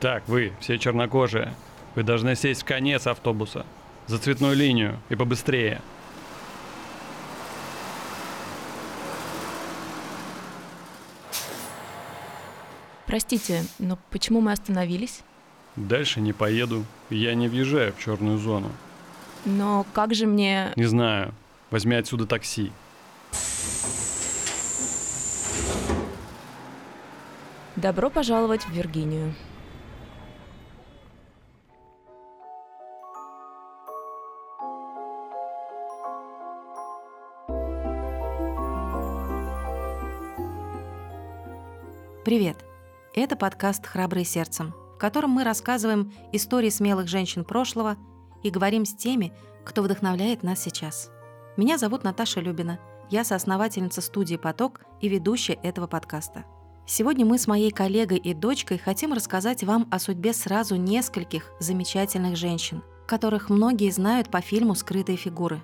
Так, вы, все чернокожие, вы должны сесть в конец автобуса, за цветную линию и побыстрее. Простите, но почему мы остановились? Дальше не поеду. Я не въезжаю в черную зону. Но как же мне... Не знаю. Возьми отсюда такси. Добро пожаловать в Виргинию. Привет! Это подкаст «Храбрые сердцем», в котором мы рассказываем истории смелых женщин прошлого и говорим с теми, кто вдохновляет нас сейчас. Меня зовут Наташа Любина. Я соосновательница студии «Поток» и ведущая этого подкаста. Сегодня мы с моей коллегой и дочкой хотим рассказать вам о судьбе сразу нескольких замечательных женщин, которых многие знают по фильму «Скрытые фигуры».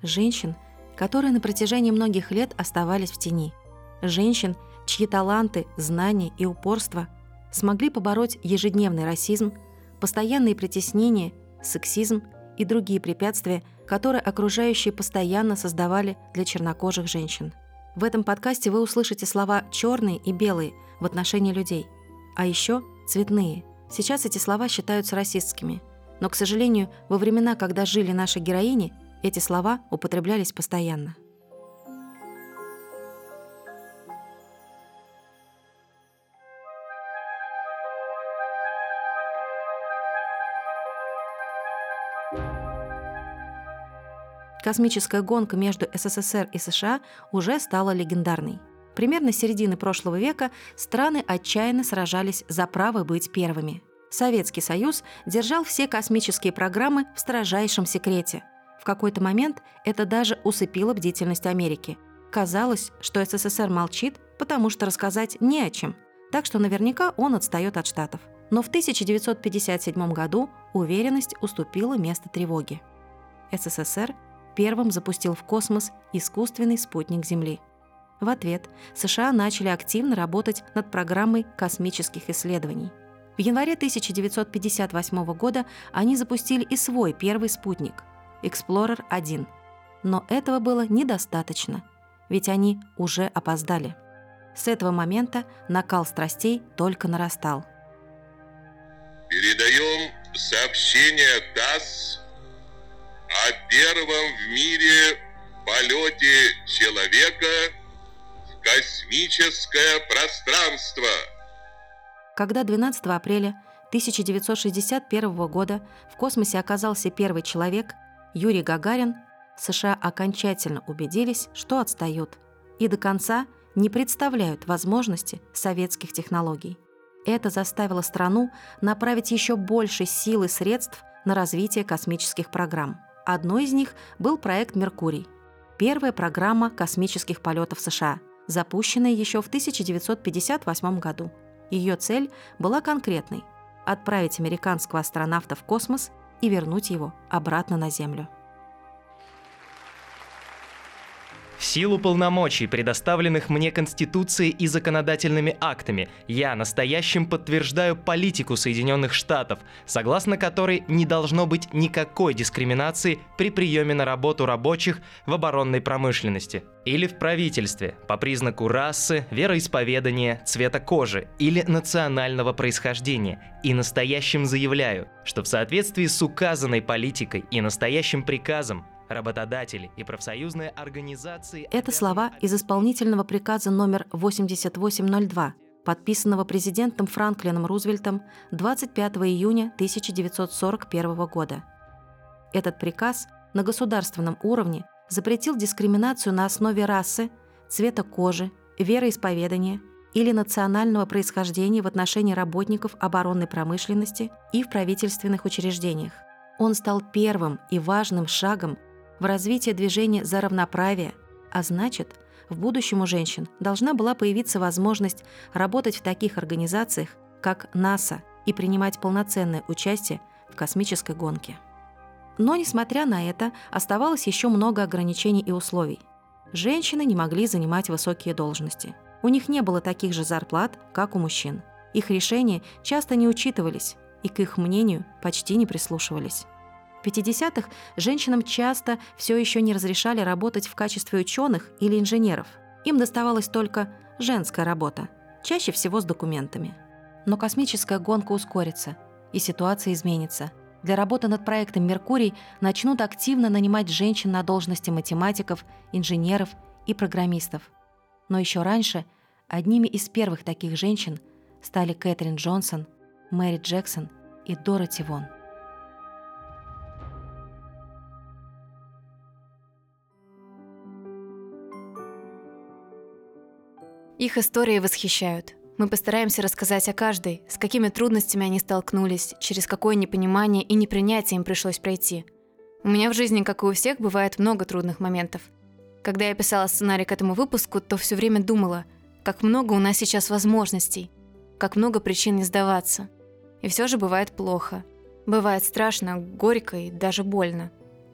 Женщин, которые на протяжении многих лет оставались в тени. Женщин, чьи таланты, знания и упорство смогли побороть ежедневный расизм, постоянные притеснения, сексизм и другие препятствия, которые окружающие постоянно создавали для чернокожих женщин. В этом подкасте вы услышите слова «черные» и «белые» в отношении людей, а еще «цветные». Сейчас эти слова считаются расистскими, но, к сожалению, во времена, когда жили наши героини, эти слова употреблялись постоянно. Космическая гонка между СССР и США уже стала легендарной. Примерно с середины прошлого века страны отчаянно сражались за право быть первыми. Советский Союз держал все космические программы в строжайшем секрете. В какой-то момент это даже усыпило бдительность Америки. Казалось, что СССР молчит, потому что рассказать не о чем, так что наверняка он отстает от Штатов. Но в 1957 году уверенность уступила место тревоге. СССР первым запустил в космос искусственный спутник Земли. В ответ США начали активно работать над программой космических исследований. В январе 1958 года они запустили и свой первый спутник – Explorer-1. Но этого было недостаточно, ведь они уже опоздали. С этого момента накал страстей только нарастал. Передаем сообщение ТАСС о первом в мире полете человека в космическое пространство. Когда 12 апреля 1961 года в космосе оказался первый человек, Юрий Гагарин, США окончательно убедились, что отстают и до конца не представляют возможности советских технологий. Это заставило страну направить еще больше сил и средств на развитие космических программ – Одной из них был проект «Меркурий» – первая программа космических полетов США, запущенная еще в 1958 году. Ее цель была конкретной – отправить американского астронавта в космос и вернуть его обратно на Землю. Силу полномочий, предоставленных мне Конституцией и законодательными актами, я настоящим подтверждаю политику Соединенных Штатов, согласно которой не должно быть никакой дискриминации при приеме на работу рабочих в оборонной промышленности или в правительстве по признаку расы, вероисповедания, цвета кожи или национального происхождения. И настоящим заявляю, что в соответствии с указанной политикой и настоящим приказом Работодатели и профсоюзные организации... Это слова из исполнительного приказа номер 8802, подписанного президентом Франклином Рузвельтом 25 июня 1941 года. Этот приказ на государственном уровне запретил дискриминацию на основе расы, цвета кожи, вероисповедания или национального происхождения в отношении работников оборонной промышленности и в правительственных учреждениях. Он стал первым и важным шагом в развитии движения за равноправие, а значит, в будущем у женщин должна была появиться возможность работать в таких организациях, как НАСА, и принимать полноценное участие в космической гонке. Но, несмотря на это, оставалось еще много ограничений и условий. Женщины не могли занимать высокие должности. У них не было таких же зарплат, как у мужчин. Их решения часто не учитывались, и к их мнению почти не прислушивались. В 50-х женщинам часто все еще не разрешали работать в качестве ученых или инженеров. Им доставалась только женская работа, чаще всего с документами. Но космическая гонка ускорится, и ситуация изменится. Для работы над проектом «Меркурий» начнут активно нанимать женщин на должности математиков, инженеров и программистов. Но еще раньше одними из первых таких женщин стали Кэтрин Джонсон, Мэри Джексон и Дороти Вон. Их истории восхищают. Мы постараемся рассказать о каждой, с какими трудностями они столкнулись, через какое непонимание и непринятие им пришлось пройти. У меня в жизни, как и у всех, бывает много трудных моментов. Когда я писала сценарий к этому выпуску, то все время думала, как много у нас сейчас возможностей, как много причин не сдаваться. И все же бывает плохо. Бывает страшно, горько и даже больно.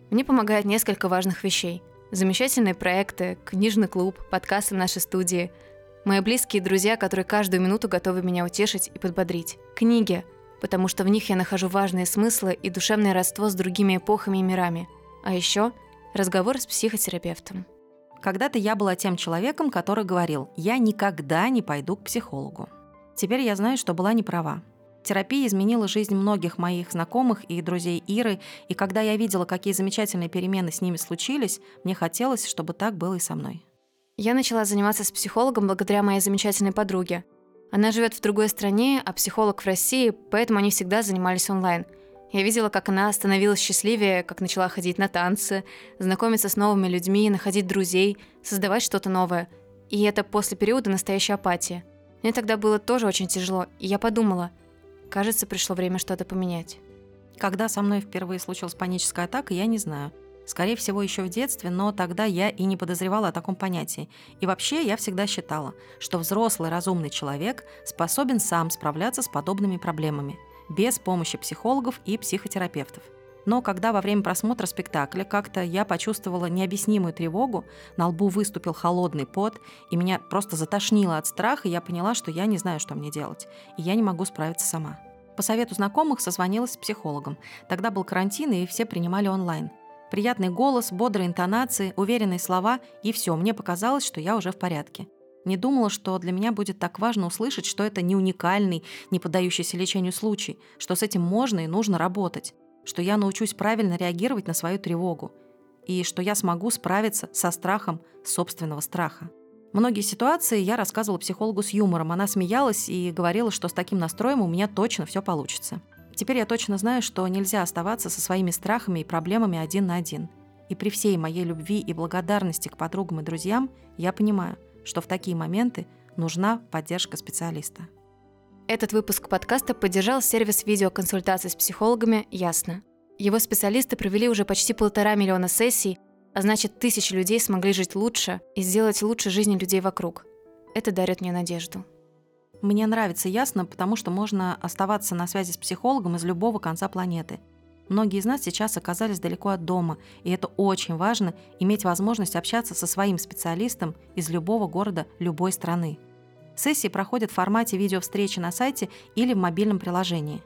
Мне помогает несколько важных вещей. Замечательные проекты, книжный клуб, подкасты в нашей студии – Мои близкие друзья, которые каждую минуту готовы меня утешить и подбодрить. Книги, потому что в них я нахожу важные смыслы и душевное родство с другими эпохами и мирами. А еще разговор с психотерапевтом. Когда-то я была тем человеком, который говорил, я никогда не пойду к психологу. Теперь я знаю, что была не права. Терапия изменила жизнь многих моих знакомых и друзей Иры, и когда я видела, какие замечательные перемены с ними случились, мне хотелось, чтобы так было и со мной. Я начала заниматься с психологом благодаря моей замечательной подруге. Она живет в другой стране, а психолог в России, поэтому они всегда занимались онлайн. Я видела, как она становилась счастливее, как начала ходить на танцы, знакомиться с новыми людьми, находить друзей, создавать что-то новое. И это после периода настоящей апатии. Мне тогда было тоже очень тяжело, и я подумала, кажется, пришло время что-то поменять. Когда со мной впервые случилась паническая атака, я не знаю – Скорее всего, еще в детстве, но тогда я и не подозревала о таком понятии. И вообще я всегда считала, что взрослый разумный человек способен сам справляться с подобными проблемами, без помощи психологов и психотерапевтов. Но когда во время просмотра спектакля как-то я почувствовала необъяснимую тревогу, на лбу выступил холодный пот, и меня просто затошнило от страха, и я поняла, что я не знаю, что мне делать, и я не могу справиться сама. По совету знакомых созвонилась с психологом. Тогда был карантин, и все принимали онлайн. Приятный голос, бодрые интонации, уверенные слова, и все, мне показалось, что я уже в порядке. Не думала, что для меня будет так важно услышать, что это не уникальный, не поддающийся лечению случай, что с этим можно и нужно работать, что я научусь правильно реагировать на свою тревогу, и что я смогу справиться со страхом собственного страха. Многие ситуации я рассказывала психологу с юмором. Она смеялась и говорила, что с таким настроем у меня точно все получится. Теперь я точно знаю, что нельзя оставаться со своими страхами и проблемами один на один. И при всей моей любви и благодарности к подругам и друзьям я понимаю, что в такие моменты нужна поддержка специалиста. Этот выпуск подкаста поддержал сервис видеоконсультаций с психологами «Ясно». Его специалисты провели уже почти полтора миллиона сессий, а значит, тысячи людей смогли жить лучше и сделать лучше жизни людей вокруг. Это дарит мне надежду. Мне нравится ясно, потому что можно оставаться на связи с психологом из любого конца планеты. Многие из нас сейчас оказались далеко от дома, и это очень важно – иметь возможность общаться со своим специалистом из любого города любой страны. Сессии проходят в формате видеовстречи на сайте или в мобильном приложении.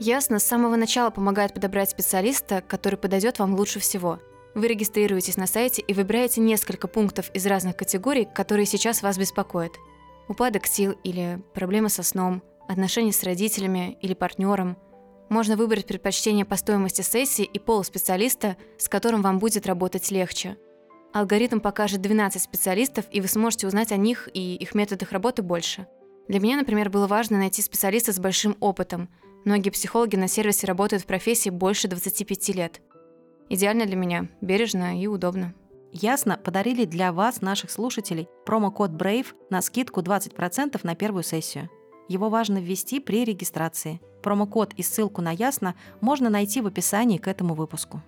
Ясно с самого начала помогает подобрать специалиста, который подойдет вам лучше всего. Вы регистрируетесь на сайте и выбираете несколько пунктов из разных категорий, которые сейчас вас беспокоят – упадок сил или проблемы со сном, отношения с родителями или партнером. Можно выбрать предпочтение по стоимости сессии и пол специалиста, с которым вам будет работать легче. Алгоритм покажет 12 специалистов, и вы сможете узнать о них и их методах работы больше. Для меня, например, было важно найти специалиста с большим опытом. Многие психологи на сервисе работают в профессии больше 25 лет. Идеально для меня, бережно и удобно. Ясно подарили для вас, наших слушателей, промокод BRAVE на скидку 20% на первую сессию. Его важно ввести при регистрации. Промокод и ссылку на Ясно можно найти в описании к этому выпуску.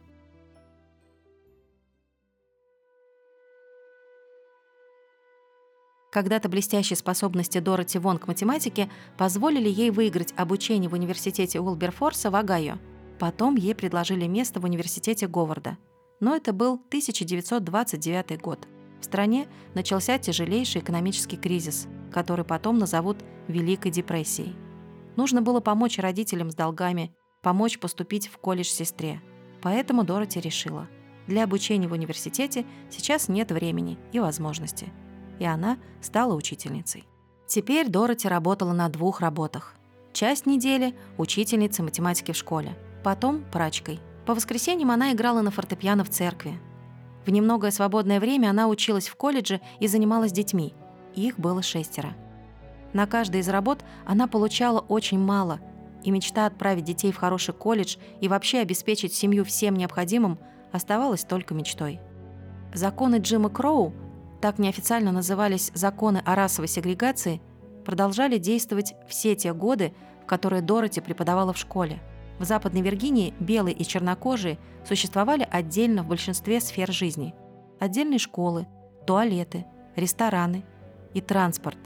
Когда-то блестящие способности Дороти Вон к математике позволили ей выиграть обучение в университете Уилберфорса в Огайо. Потом ей предложили место в университете Говарда – но это был 1929 год. В стране начался тяжелейший экономический кризис. который потом назовут Великой депрессией. Нужно было помочь родителям с долгами, помочь поступить в колледж сестре. Поэтому Дороти решила, для обучения в университете сейчас нет времени и возможности. И она стала учительницей. Теперь Дороти работала на двух работах. Часть недели – учительницей математики в школе, потом – прачкой. По воскресеньям она играла на фортепиано в церкви. В немногое свободное время она училась в колледже и занималась детьми. Их было шестеро. На каждой из работ она получала очень мало, и мечта отправить детей в хороший колледж и вообще обеспечить семью всем необходимым оставалась только мечтой. Законы Джима Кроу, так неофициально назывались законы о расовой сегрегации, продолжали действовать все те годы, в которые Дороти преподавала в школе. В Западной Виргинии белые и чернокожие существовали отдельно в большинстве сфер жизни. Отдельные школы, туалеты, рестораны и транспорт.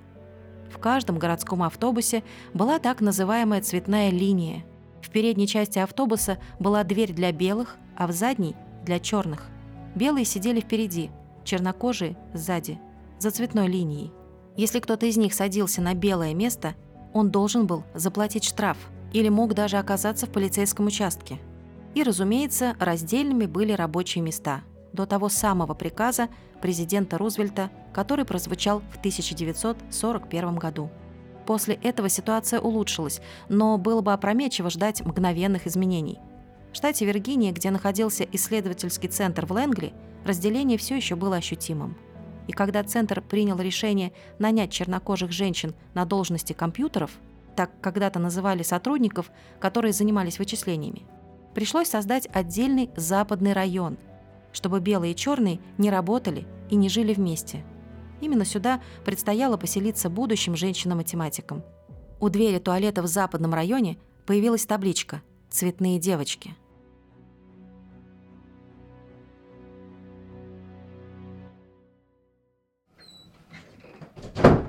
В каждом городском автобусе была так называемая цветная линия. В передней части автобуса была дверь для белых, а в задней – для черных. Белые сидели впереди, чернокожие – сзади, за цветной линией. Если кто-то из них садился на белое место, он должен был заплатить штраф или мог даже оказаться в полицейском участке. И, разумеется, раздельными были рабочие места до того самого приказа президента Рузвельта, который прозвучал в 1941 году. После этого ситуация улучшилась, но было бы опрометчиво ждать мгновенных изменений – в штате Виргиния, где находился исследовательский центр в Лэнгли, разделение все еще было ощутимым. И когда центр принял решение нанять чернокожих женщин на должности компьютеров, так когда-то называли сотрудников, которые занимались вычислениями, пришлось создать отдельный западный район, чтобы белые и черные не работали и не жили вместе. Именно сюда предстояло поселиться будущим женщинам-математикам. У двери туалета в западном районе появилась табличка «Цветные девочки».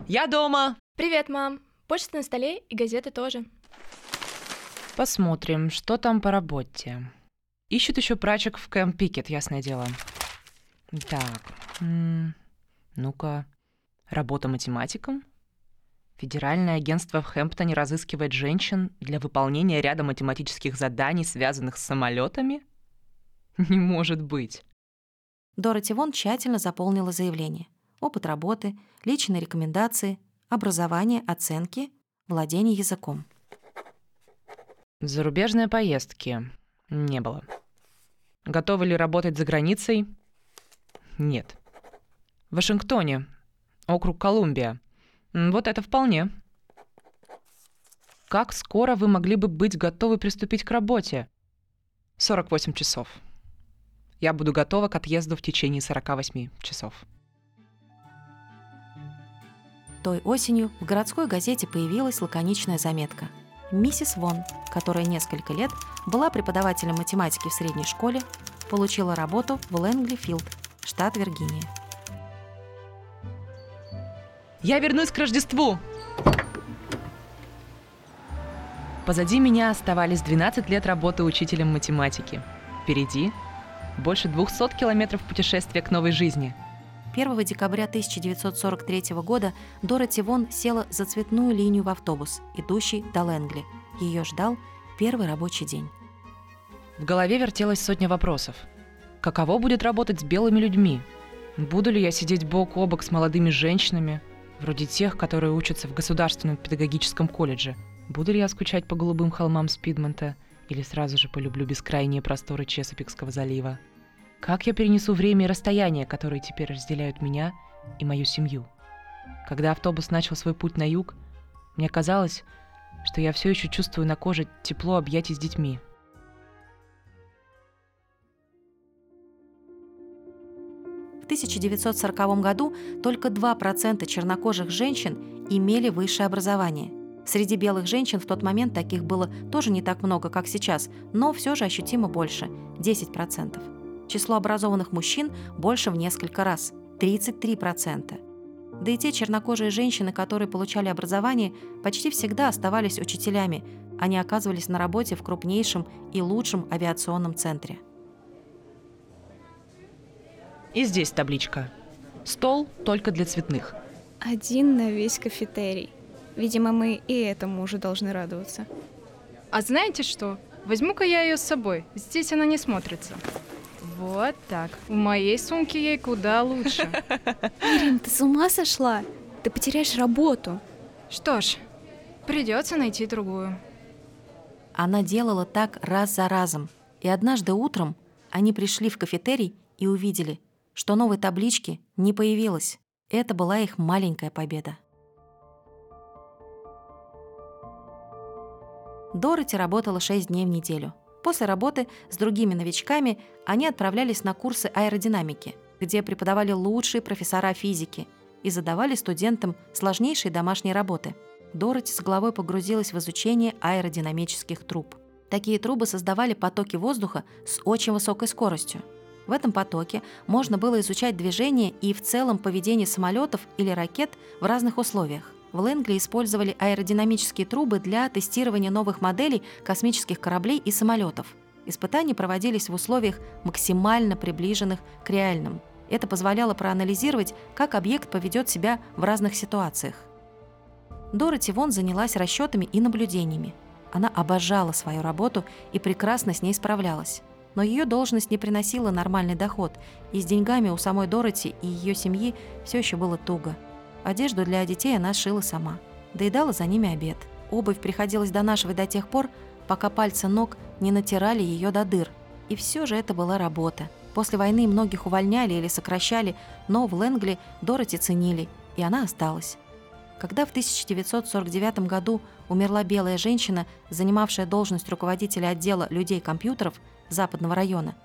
Я дома. Привет, мам. Почта на столе и газеты тоже. Посмотрим, что там по работе. Ищут еще прачек в Кэмп Пикет, ясное дело. Так, ну-ка. Работа математиком? Федеральное агентство в Хэмптоне разыскивает женщин для выполнения ряда математических заданий, связанных с самолетами? Не может быть. Дороти Вон тщательно заполнила заявление опыт работы, личные рекомендации, образование, оценки, владение языком. Зарубежные поездки не было. Готовы ли работать за границей? Нет. В Вашингтоне, округ Колумбия. Вот это вполне. Как скоро вы могли бы быть готовы приступить к работе? 48 часов. Я буду готова к отъезду в течение 48 часов. Той осенью в городской газете появилась лаконичная заметка. Миссис Вон, которая несколько лет была преподавателем математики в средней школе, получила работу в Лэнгли-Филд, штат Виргиния. Я вернусь к Рождеству! Позади меня оставались 12 лет работы учителем математики. Впереди больше 200 километров путешествия к новой жизни – 1 декабря 1943 года Дороти Вон села за цветную линию в автобус, идущий до Лэнгли. Ее ждал первый рабочий день. В голове вертелась сотня вопросов. Каково будет работать с белыми людьми? Буду ли я сидеть бок о бок с молодыми женщинами, вроде тех, которые учатся в Государственном педагогическом колледже? Буду ли я скучать по голубым холмам Спидмонта или сразу же полюблю бескрайние просторы Чесопикского залива? Как я перенесу время и расстояние, которые теперь разделяют меня и мою семью? Когда автобус начал свой путь на юг, мне казалось, что я все еще чувствую на коже тепло объятий с детьми. В 1940 году только 2% чернокожих женщин имели высшее образование. Среди белых женщин в тот момент таких было тоже не так много, как сейчас, но все же ощутимо больше – 10%. Число образованных мужчин больше в несколько раз – 33%. Да и те чернокожие женщины, которые получали образование, почти всегда оставались учителями, они оказывались на работе в крупнейшем и лучшем авиационном центре. И здесь табличка. Стол только для цветных. Один на весь кафетерий. Видимо, мы и этому уже должны радоваться. А знаете что? Возьму-ка я ее с собой. Здесь она не смотрится. Вот так. В моей сумке ей куда лучше. Ирин, ты с ума сошла? Ты потеряешь работу. Что ж, придется найти другую. Она делала так раз за разом. И однажды утром они пришли в кафетерий и увидели, что новой таблички не появилось. Это была их маленькая победа. Дороти работала 6 дней в неделю. После работы с другими новичками они отправлялись на курсы аэродинамики, где преподавали лучшие профессора физики и задавали студентам сложнейшие домашние работы. Дороти с головой погрузилась в изучение аэродинамических труб. Такие трубы создавали потоки воздуха с очень высокой скоростью. В этом потоке можно было изучать движение и в целом поведение самолетов или ракет в разных условиях. В Лэнгли использовали аэродинамические трубы для тестирования новых моделей космических кораблей и самолетов. Испытания проводились в условиях максимально приближенных к реальным. Это позволяло проанализировать, как объект поведет себя в разных ситуациях. Дороти Вон занялась расчетами и наблюдениями. Она обожала свою работу и прекрасно с ней справлялась. Но ее должность не приносила нормальный доход, и с деньгами у самой Дороти и ее семьи все еще было туго. Одежду для детей она шила сама. Доедала за ними обед. Обувь приходилось донашивать до тех пор, пока пальцы ног не натирали ее до дыр. И все же это была работа. После войны многих увольняли или сокращали, но в Лэнгли Дороти ценили, и она осталась. Когда в 1949 году умерла белая женщина, занимавшая должность руководителя отдела людей-компьютеров западного района,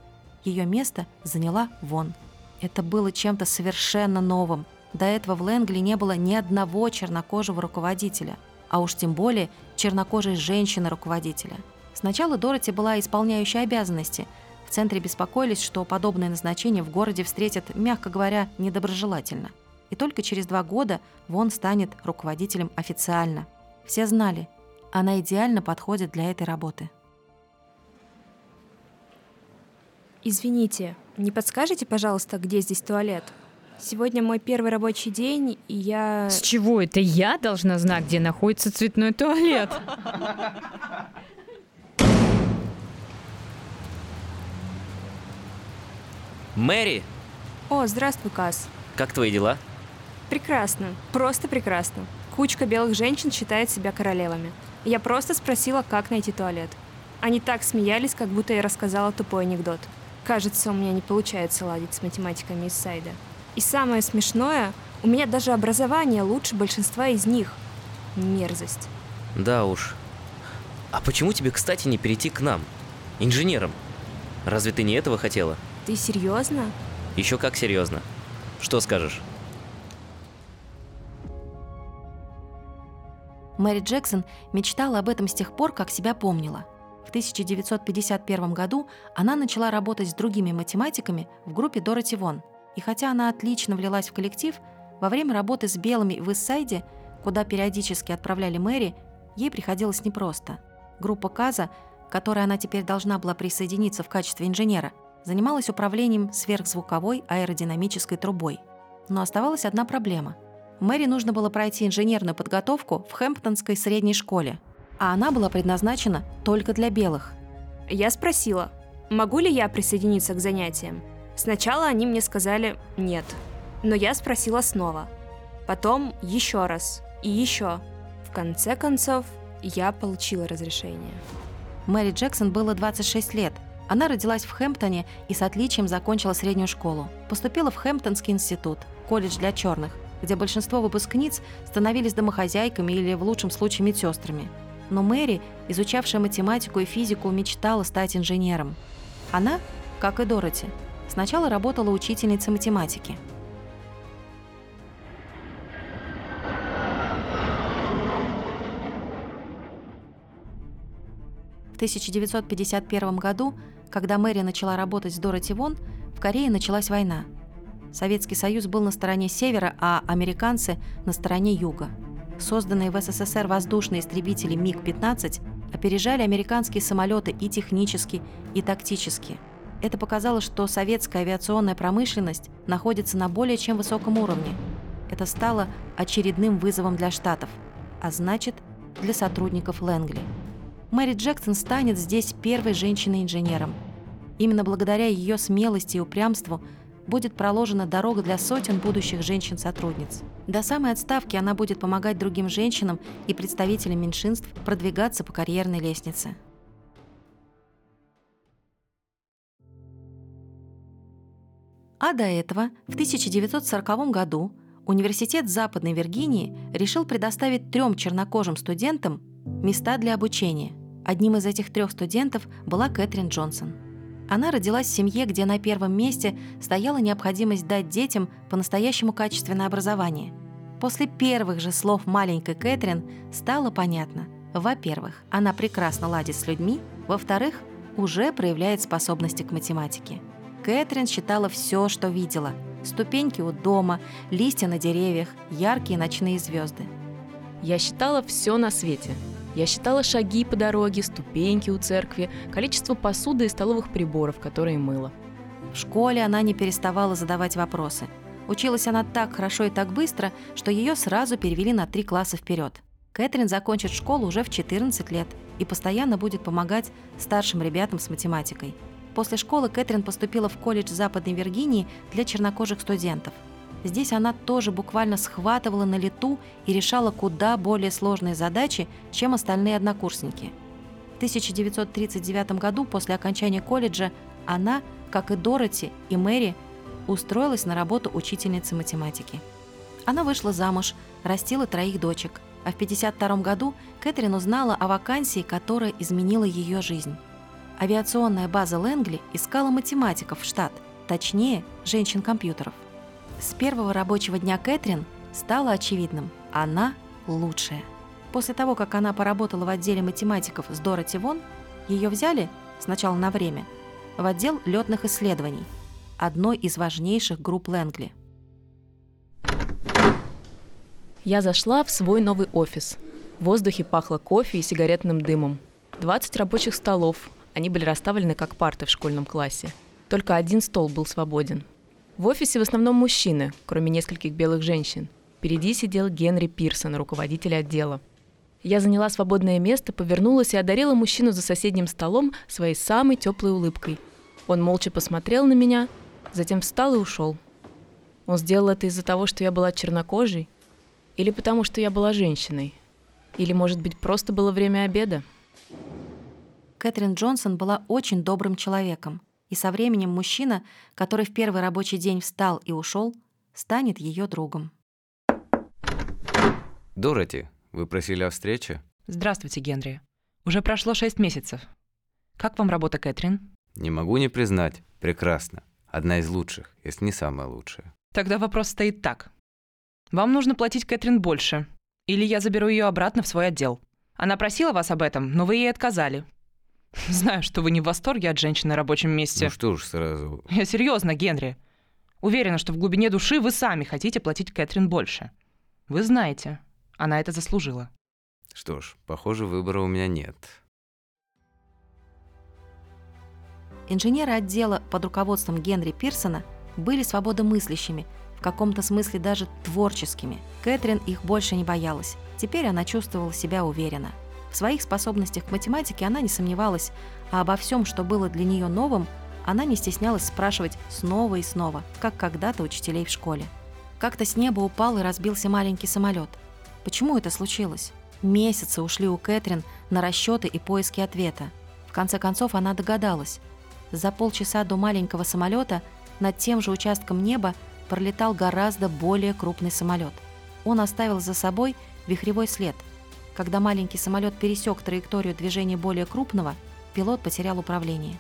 ее место заняла Вон. Это было чем-то совершенно новым. До этого в Лэнгли не было ни одного чернокожего руководителя, а уж тем более чернокожей женщины-руководителя. Сначала Дороти была исполняющей обязанности. В центре беспокоились, что подобное назначение в городе встретят, мягко говоря, недоброжелательно и только через два года Вон станет руководителем официально. Все знали, она идеально подходит для этой работы. Извините, не подскажете, пожалуйста, где здесь туалет? Сегодня мой первый рабочий день, и я... С чего это я должна знать, где находится цветной туалет? Мэри, О, здравствуй, Кас. как твои дела? Прекрасно, просто прекрасно. Кучка белых женщин считает себя королевами. Я просто спросила, как найти туалет. Они так смеялись, как будто я рассказала тупой анекдот. Кажется, у меня не получается ладить с математиками из сайда. И самое смешное, у меня даже образование лучше большинства из них. Мерзость. Да уж. А почему тебе, кстати, не перейти к нам? Инженером? Разве ты не этого хотела? Ты серьезно? Еще как серьезно. Что скажешь? Мэри Джексон мечтала об этом с тех пор, как себя помнила. В 1951 году она начала работать с другими математиками в группе Дороти Вон. И хотя она отлично влилась в коллектив, во время работы с белыми в Иссайде, куда периодически отправляли Мэри, ей приходилось непросто. Группа Каза, к которой она теперь должна была присоединиться в качестве инженера, занималась управлением сверхзвуковой аэродинамической трубой. Но оставалась одна проблема – Мэри нужно было пройти инженерную подготовку в Хэмптонской средней школе, а она была предназначена только для белых. Я спросила, могу ли я присоединиться к занятиям. Сначала они мне сказали «нет», но я спросила снова. Потом еще раз и еще. В конце концов, я получила разрешение. Мэри Джексон было 26 лет. Она родилась в Хэмптоне и с отличием закончила среднюю школу. Поступила в Хэмптонский институт, колледж для черных, где большинство выпускниц становились домохозяйками или, в лучшем случае, медсестрами. Но Мэри, изучавшая математику и физику, мечтала стать инженером. Она, как и Дороти, сначала работала учительницей математики. В 1951 году, когда Мэри начала работать с Дороти Вон, в Корее началась война – Советский Союз был на стороне севера, а американцы – на стороне юга. Созданные в СССР воздушные истребители МиГ-15 опережали американские самолеты и технически, и тактически. Это показало, что советская авиационная промышленность находится на более чем высоком уровне. это стало очередным вызовом для Штатов, а значит, для сотрудников Лэнгли. Мэри Джексон станет здесь первой женщиной-инженером. Именно благодаря ее смелости и упрямству будет проложена дорога для сотен будущих женщин-сотрудниц. До самой отставки она будет помогать другим женщинам и представителям меньшинств продвигаться по карьерной лестнице. А до этого, в 1940 году, Университет Западной Виргинии решил предоставить трем чернокожим студентам места для обучения. Одним из этих трех студентов была Кэтрин Джонсон. Она родилась в семье, где на первом месте стояла необходимость дать детям по-настоящему качественное образование. После первых же слов маленькой Кэтрин стало понятно. Во-первых, она прекрасно ладит с людьми, во-вторых, уже проявляет способности к математике. Кэтрин считала все, что видела. Ступеньки у дома, листья на деревьях, яркие ночные звезды. Я считала все на свете. Я считала шаги по дороге, ступеньки у церкви, количество посуды и столовых приборов, которые мыла. В школе она не переставала задавать вопросы. Училась она так хорошо и так быстро, что ее сразу перевели на три класса вперед. Кэтрин закончит школу уже в 14 лет и постоянно будет помогать старшим ребятам с математикой. После школы Кэтрин поступила в колледж Западной Виргинии для чернокожих студентов. Здесь она тоже буквально схватывала на лету и решала куда более сложные задачи, чем остальные однокурсники. В 1939 году после окончания колледжа она, как и Дороти и Мэри, устроилась на работу учительницы математики. Она вышла замуж, растила троих дочек, а в 1952 году Кэтрин узнала о вакансии, которая изменила ее жизнь. Авиационная база Лэнгли искала математиков в штат, точнее, женщин-компьютеров. С первого рабочего дня Кэтрин стало очевидным – она лучшая. После того, как она поработала в отделе математиков с Дороти Вон, ее взяли, сначала на время, в отдел летных исследований, одной из важнейших групп Лэнгли. Я зашла в свой новый офис. В воздухе пахло кофе и сигаретным дымом. 20 рабочих столов, они были расставлены как парты в школьном классе. Только один стол был свободен. В офисе в основном мужчины, кроме нескольких белых женщин. Впереди сидел Генри Пирсон, руководитель отдела. Я заняла свободное место, повернулась и одарила мужчину за соседним столом своей самой теплой улыбкой. Он молча посмотрел на меня, затем встал и ушел. Он сделал это из-за того, что я была чернокожей? Или потому, что я была женщиной? Или, может быть, просто было время обеда? Кэтрин Джонсон была очень добрым человеком, и со временем мужчина, который в первый рабочий день встал и ушел, станет ее другом. Дороти, вы просили о встрече? Здравствуйте, Генри. Уже прошло шесть месяцев. Как вам работа, Кэтрин? Не могу не признать. Прекрасно. Одна из лучших, если не самая лучшая. Тогда вопрос стоит так. Вам нужно платить Кэтрин больше, или я заберу ее обратно в свой отдел. Она просила вас об этом, но вы ей отказали. Знаю, что вы не в восторге от женщин на рабочем месте. Ну что ж сразу. Я серьезно, Генри. Уверена, что в глубине души вы сами хотите платить Кэтрин больше. Вы знаете, она это заслужила. Что ж, похоже, выбора у меня нет. Инженеры отдела под руководством Генри Пирсона были свободомыслящими, в каком-то смысле даже творческими. Кэтрин их больше не боялась. Теперь она чувствовала себя уверенно. В своих способностях к математике она не сомневалась, а обо всем, что было для нее новым, она не стеснялась спрашивать снова и снова, как когда-то учителей в школе. Как-то с неба упал и разбился маленький самолет. Почему это случилось? Месяцы ушли у Кэтрин на расчеты и поиски ответа. В конце концов она догадалась. За полчаса до маленького самолета над тем же участком неба пролетал гораздо более крупный самолет. Он оставил за собой вихревой след – когда маленький самолет пересек траекторию движения более крупного, пилот потерял управление.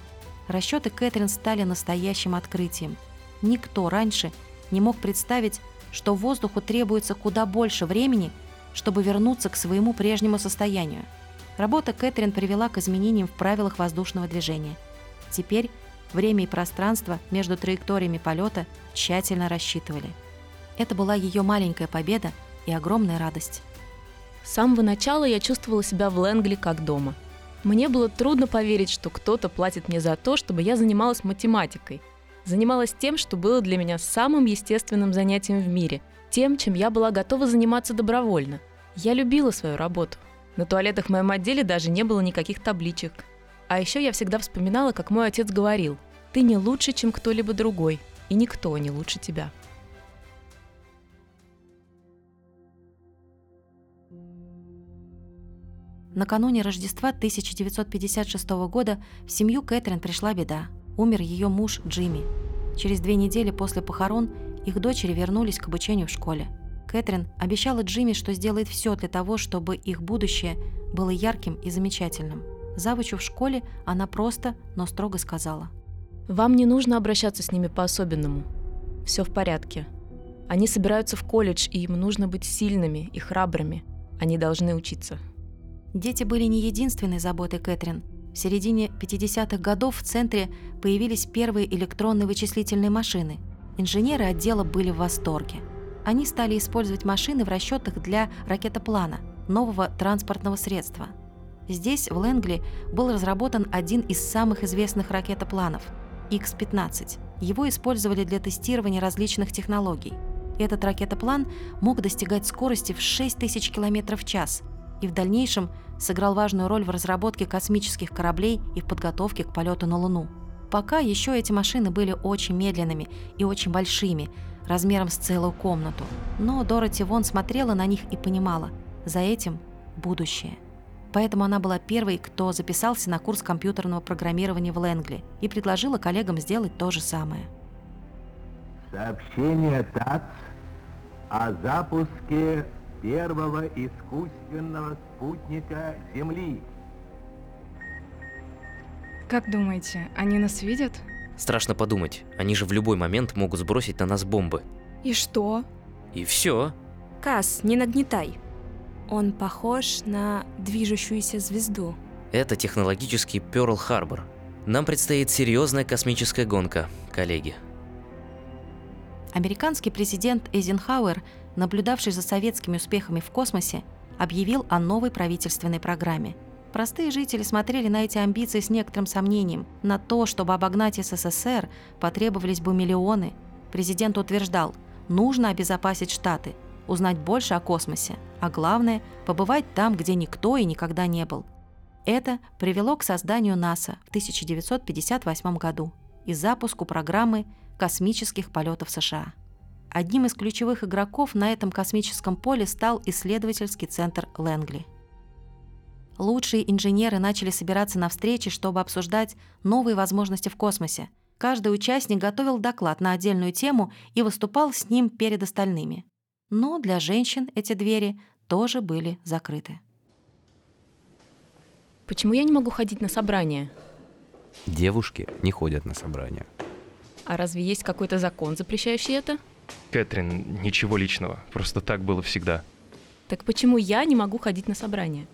Расчеты Кэтрин стали настоящим открытием. Никто раньше не мог представить, что воздуху требуется куда больше времени, чтобы вернуться к своему прежнему состоянию. Работа Кэтрин привела к изменениям в правилах воздушного движения. Теперь время и пространство между траекториями полета тщательно рассчитывали. Это была ее маленькая победа и огромная радость. С самого начала я чувствовала себя в Лэнгли как дома. Мне было трудно поверить, что кто-то платит мне за то, чтобы я занималась математикой. Занималась тем, что было для меня самым естественным занятием в мире. Тем, чем я была готова заниматься добровольно. Я любила свою работу. На туалетах в моем отделе даже не было никаких табличек. А еще я всегда вспоминала, как мой отец говорил, «Ты не лучше, чем кто-либо другой, и никто не лучше тебя». Накануне Рождества 1956 года в семью Кэтрин пришла беда. Умер ее муж Джимми. Через две недели после похорон их дочери вернулись к обучению в школе. Кэтрин обещала Джимми, что сделает все для того, чтобы их будущее было ярким и замечательным. Завучу в школе она просто, но строго сказала. «Вам не нужно обращаться с ними по-особенному. Все в порядке. Они собираются в колледж, и им нужно быть сильными и храбрыми. Они должны учиться». Дети были не единственной заботой Кэтрин. В середине 50-х годов в центре появились первые электронные вычислительные машины. Инженеры отдела были в восторге. Они стали использовать машины в расчетах для ракетоплана, нового транспортного средства. Здесь, в Лэнгли, был разработан один из самых известных ракетопланов – X-15. Его использовали для тестирования различных технологий. Этот ракетоплан мог достигать скорости в 6000 км в час и в дальнейшем сыграл важную роль в разработке космических кораблей и в подготовке к полету на Луну. Пока еще эти машины были очень медленными и очень большими, размером с целую комнату. Но Дороти Вон смотрела на них и понимала, за этим будущее. Поэтому она была первой, кто записался на курс компьютерного программирования в Лэнгли и предложила коллегам сделать то же самое. Сообщение ТАЦ о запуске первого искусственного спутника Земли. Как думаете, они нас видят? Страшно подумать, они же в любой момент могут сбросить на нас бомбы. И что? И все. Кас, не нагнетай. Он похож на движущуюся звезду. Это технологический Перл Харбор. Нам предстоит серьезная космическая гонка, коллеги. Американский президент Эйзенхауэр, наблюдавший за советскими успехами в космосе, объявил о новой правительственной программе. Простые жители смотрели на эти амбиции с некоторым сомнением. На то, чтобы обогнать СССР, потребовались бы миллионы. Президент утверждал, нужно обезопасить Штаты, узнать больше о космосе, а главное – побывать там, где никто и никогда не был. Это привело к созданию НАСА в 1958 году и запуску программы космических полетов США. Одним из ключевых игроков на этом космическом поле стал исследовательский центр Лэнгли. Лучшие инженеры начали собираться на встречи, чтобы обсуждать новые возможности в космосе. Каждый участник готовил доклад на отдельную тему и выступал с ним перед остальными. Но для женщин эти двери тоже были закрыты. Почему я не могу ходить на собрания? Девушки не ходят на собрания. А разве есть какой-то закон, запрещающий это? Кэтрин, ничего личного. Просто так было всегда. Так почему я не могу ходить на собрания?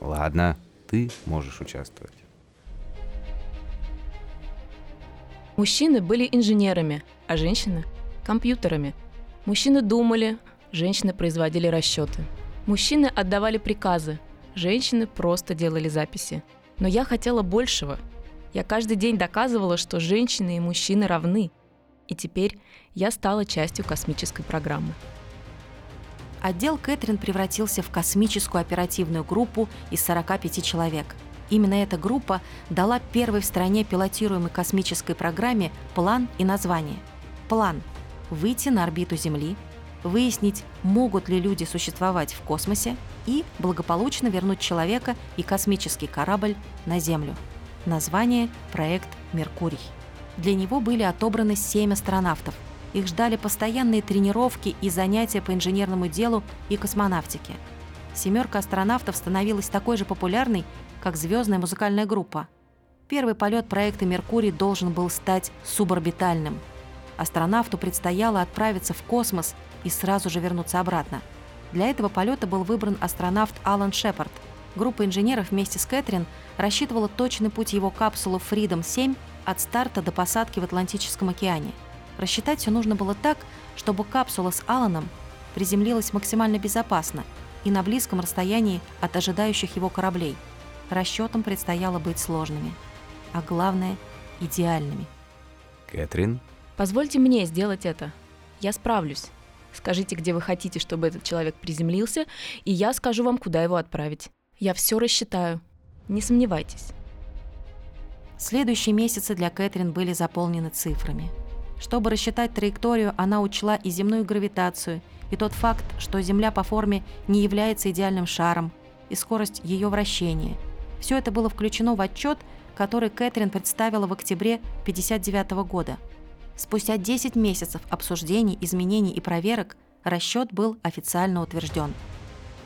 Ладно, ты можешь участвовать. Мужчины были инженерами, а женщины – компьютерами. Мужчины думали, женщины производили расчеты. Мужчины отдавали приказы, женщины просто делали записи. Но я хотела большего. Я каждый день доказывала, что женщины и мужчины равны. И теперь я стала частью космической программы. Отдел Кэтрин превратился в космическую оперативную группу из 45 человек. Именно эта группа дала первой в стране пилотируемой космической программе план и название. План – выйти на орбиту Земли, выяснить, могут ли люди существовать в космосе и благополучно вернуть человека и космический корабль на Землю. Название – проект «Меркурий». Для него были отобраны семь астронавтов. Их ждали постоянные тренировки и занятия по инженерному делу и космонавтике. Семерка астронавтов становилась такой же популярной, как звездная музыкальная группа. Первый полет проекта «Меркурий» должен был стать суборбитальным. Астронавту предстояло отправиться в космос и сразу же вернуться обратно. Для этого полета был выбран астронавт Алан Шепард. Группа инженеров вместе с Кэтрин рассчитывала точный путь его капсулы Freedom-7 от старта до посадки в Атлантическом океане. Рассчитать все нужно было так, чтобы капсула с Аланом приземлилась максимально безопасно и на близком расстоянии от ожидающих его кораблей. Расчетам предстояло быть сложными, а главное – идеальными. Кэтрин? Позвольте мне сделать это. Я справлюсь. Скажите, где вы хотите, чтобы этот человек приземлился, и я скажу вам, куда его отправить. Я все рассчитаю. Не сомневайтесь. Следующие месяцы для Кэтрин были заполнены цифрами. Чтобы рассчитать траекторию, она учла и земную гравитацию, и тот факт, что Земля по форме не является идеальным шаром, и скорость ее вращения. Все это было включено в отчет, который Кэтрин представила в октябре 1959 года. Спустя 10 месяцев обсуждений, изменений и проверок расчет был официально утвержден.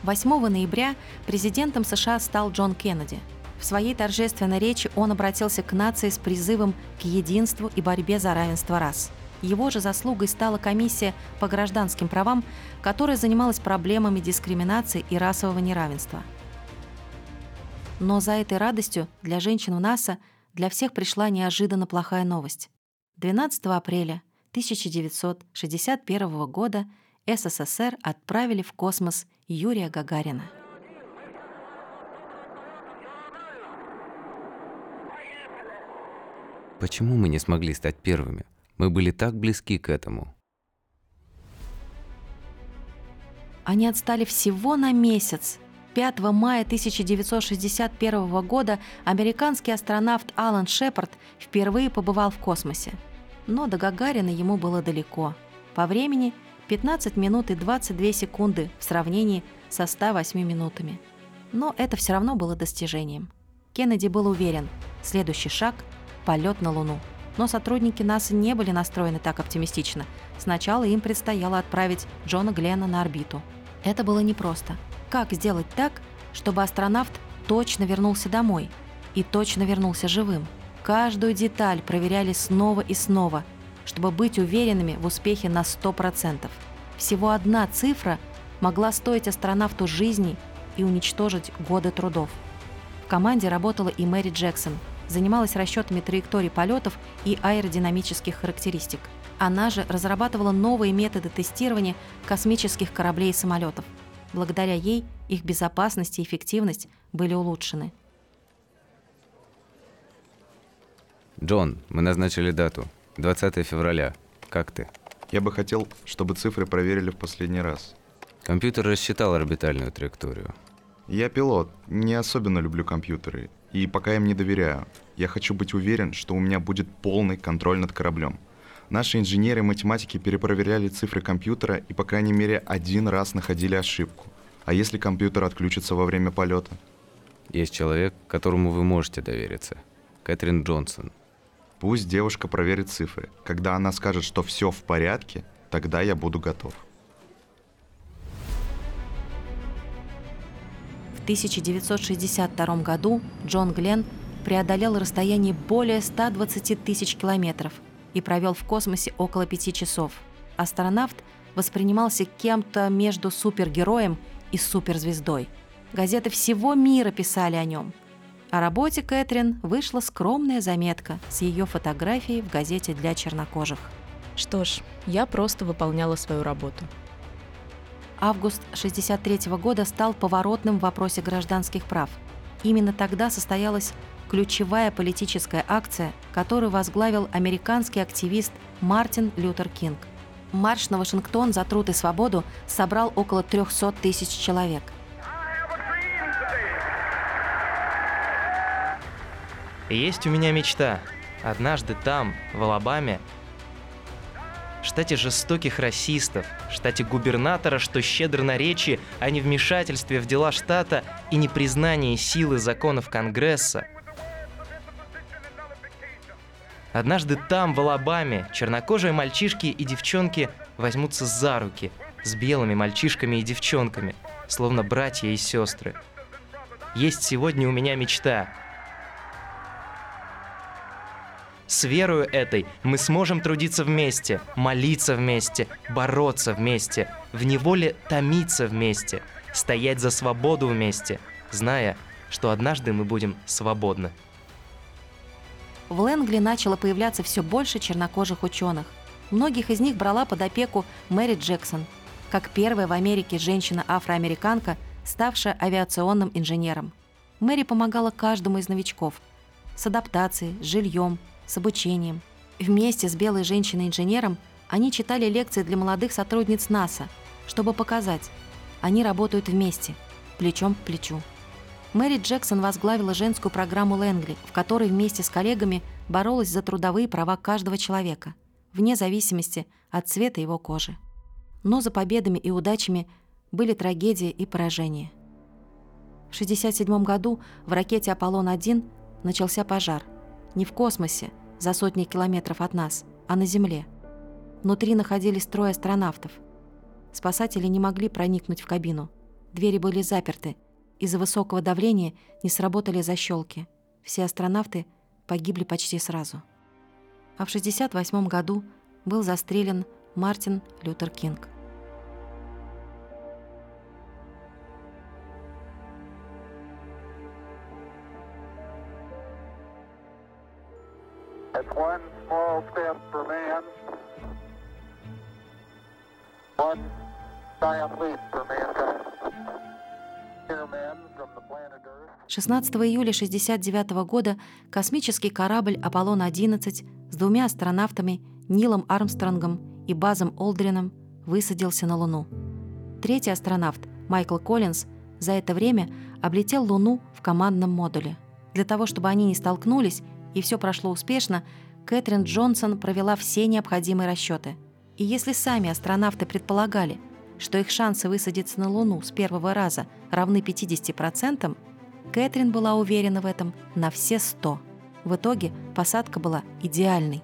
8 ноября президентом США стал Джон Кеннеди. В своей торжественной речи он обратился к нации с призывом к единству и борьбе за равенство рас. Его же заслугой стала комиссия по гражданским правам, которая занималась проблемами дискриминации и расового неравенства. Но за этой радостью для женщин в НАСА для всех пришла неожиданно плохая новость. 12 апреля 1961 года СССР отправили в космос Юрия Гагарина. Почему мы не смогли стать первыми? Мы были так близки к этому. Они отстали всего на месяц. 5 мая 1961 года американский астронавт Алан Шепард впервые побывал в космосе. Но до Гагарина ему было далеко. По времени 15 минут и 22 секунды в сравнении со 108 минутами. Но это все равно было достижением. Кеннеди был уверен, следующий шаг – полет на Луну. Но сотрудники НАСА не были настроены так оптимистично. Сначала им предстояло отправить Джона Глена на орбиту. Это было непросто. Как сделать так, чтобы астронавт точно вернулся домой и точно вернулся живым? Каждую деталь проверяли снова и снова, чтобы быть уверенными в успехе на 100%. Всего одна цифра могла стоить астронавту жизни и уничтожить годы трудов. В команде работала и Мэри Джексон, занималась расчетами траекторий полетов и аэродинамических характеристик. Она же разрабатывала новые методы тестирования космических кораблей и самолетов. Благодаря ей их безопасность и эффективность были улучшены. Джон, мы назначили дату. 20 февраля. Как ты? Я бы хотел, чтобы цифры проверили в последний раз. Компьютер рассчитал орбитальную траекторию. Я пилот, не особенно люблю компьютеры, и пока им не доверяю. Я хочу быть уверен, что у меня будет полный контроль над кораблем. Наши инженеры и математики перепроверяли цифры компьютера и, по крайней мере, один раз находили ошибку. А если компьютер отключится во время полета? Есть человек, которому вы можете довериться. Кэтрин Джонсон. Пусть девушка проверит цифры. Когда она скажет, что все в порядке, тогда я буду готов. 1962 году Джон Гленн преодолел расстояние более 120 тысяч километров и провел в космосе около пяти часов. Астронавт воспринимался кем-то между супергероем и суперзвездой. Газеты всего мира писали о нем. О работе Кэтрин вышла скромная заметка с ее фотографией в газете для чернокожих. Что ж, я просто выполняла свою работу. Август 1963 года стал поворотным в вопросе гражданских прав. Именно тогда состоялась ключевая политическая акция, которую возглавил американский активист Мартин Лютер Кинг. Марш на Вашингтон за труд и свободу собрал около 300 тысяч человек. Есть у меня мечта. Однажды там, в Алабаме, штате жестоких расистов, штате губернатора, что щедр на речи о невмешательстве в дела штата и непризнании силы законов Конгресса. Однажды там, в Алабаме, чернокожие мальчишки и девчонки возьмутся за руки с белыми мальчишками и девчонками, словно братья и сестры. Есть сегодня у меня мечта — с верою этой мы сможем трудиться вместе, молиться вместе, бороться вместе, в неволе томиться вместе, стоять за свободу вместе, зная, что однажды мы будем свободны. В Лэнгли начало появляться все больше чернокожих ученых. Многих из них брала под опеку Мэри Джексон, как первая в Америке женщина-афроамериканка, ставшая авиационным инженером. Мэри помогала каждому из новичков с адаптацией, с жильем, с обучением. Вместе с белой женщиной-инженером Они читали лекции для молодых сотрудниц НАСА, чтобы показать, они работают вместе, плечом к плечу. Мэри Джексон возглавила женскую программу Лэнгли, в которой вместе с коллегами боролась за трудовые права каждого человека, вне зависимости от цвета его кожи. Но за победами и удачами были трагедии и поражения. В 1967 году в ракете «Аполлон-1» начался пожар. Не в космосе, за сотни километров от нас, а на Земле. Внутри находились трое астронавтов. Спасатели не могли проникнуть в кабину. Двери были заперты. Из-за высокого давления не сработали защелки. Все астронавты погибли почти сразу. А в 1968 году был застрелен Мартин Лютер Кинг. 16 июля 1969 года космический корабль «Аполлон-11» с двумя астронавтами Нилом Армстронгом и Базом Олдрином высадился на Луну. Третий астронавт, Майкл Коллинз, за это время облетел Луну в командном модуле. Для того, чтобы они не столкнулись и все прошло успешно, Кэтрин Джонсон провела все необходимые расчеты. И если сами астронавты предполагали, что их шансы высадиться на Луну с первого раза равны 50%, Кэтрин была уверена в этом на все 100. В итоге посадка была идеальной.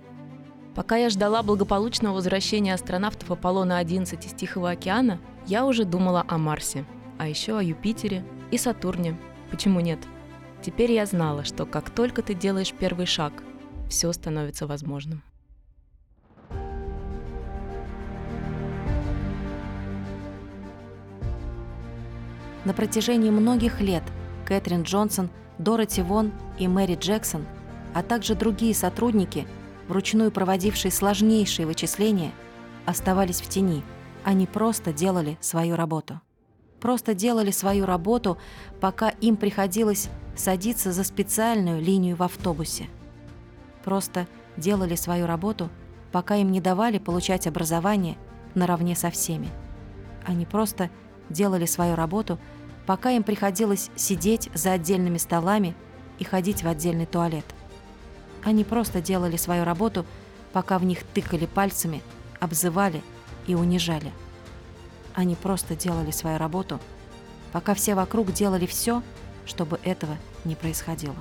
Пока я ждала благополучного возвращения астронавтов Аполлона-11 из Тихого океана, я уже думала о Марсе, а еще о Юпитере и Сатурне. Почему нет? Теперь я знала, что как только ты делаешь первый шаг, все становится возможным. На протяжении многих лет Кэтрин Джонсон, Дороти Вон и Мэри Джексон, а также другие сотрудники, вручную проводившие сложнейшие вычисления, оставались в тени. Они просто делали свою работу. Просто делали свою работу, пока им приходилось садиться за специальную линию в автобусе. Просто делали свою работу, пока им не давали получать образование наравне со всеми. Они просто делали свою работу, пока им приходилось сидеть за отдельными столами и ходить в отдельный туалет. Они просто делали свою работу, пока в них тыкали пальцами, обзывали и унижали. Они просто делали свою работу, пока все вокруг делали все, чтобы этого не происходило.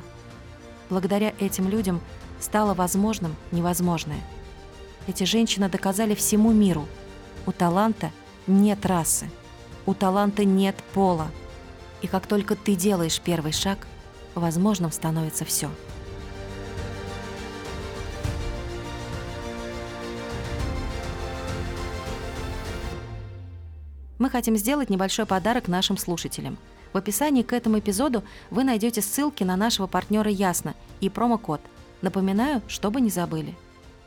Благодаря этим людям стало возможным невозможное. Эти женщины доказали всему миру, у таланта нет расы, у таланта нет пола. И как только ты делаешь первый шаг, возможным становится все. Мы хотим сделать небольшой подарок нашим слушателям. В описании к этому эпизоду вы найдете ссылки на нашего партнера Ясно и промокод. Напоминаю, чтобы не забыли.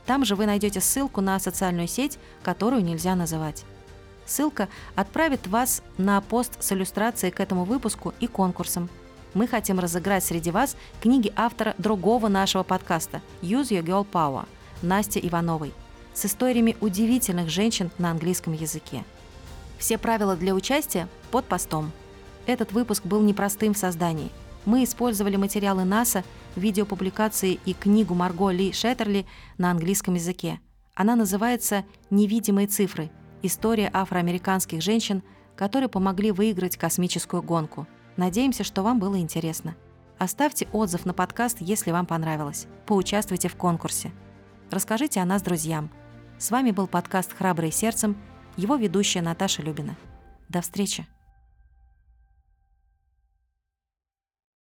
Там же вы найдете ссылку на социальную сеть, которую нельзя называть. Ссылка отправит вас на пост с иллюстрацией к этому выпуску и конкурсом. Мы хотим разыграть среди вас книги автора другого нашего подкаста «Use Your Girl Power» Насти Ивановой с историями удивительных женщин на английском языке. Все правила для участия под постом. Этот выпуск был непростым в создании. Мы использовали материалы НАСА, видеопубликации и книгу Марго Ли Шеттерли на английском языке. Она называется «Невидимые цифры. История афроамериканских женщин, которые помогли выиграть космическую гонку». Надеемся, что вам было интересно. Оставьте отзыв на подкаст, если вам понравилось. Поучаствуйте в конкурсе. Расскажите о нас друзьям. С вами был подкаст «Храбрые сердцем», его ведущая Наташа Любина. До встречи!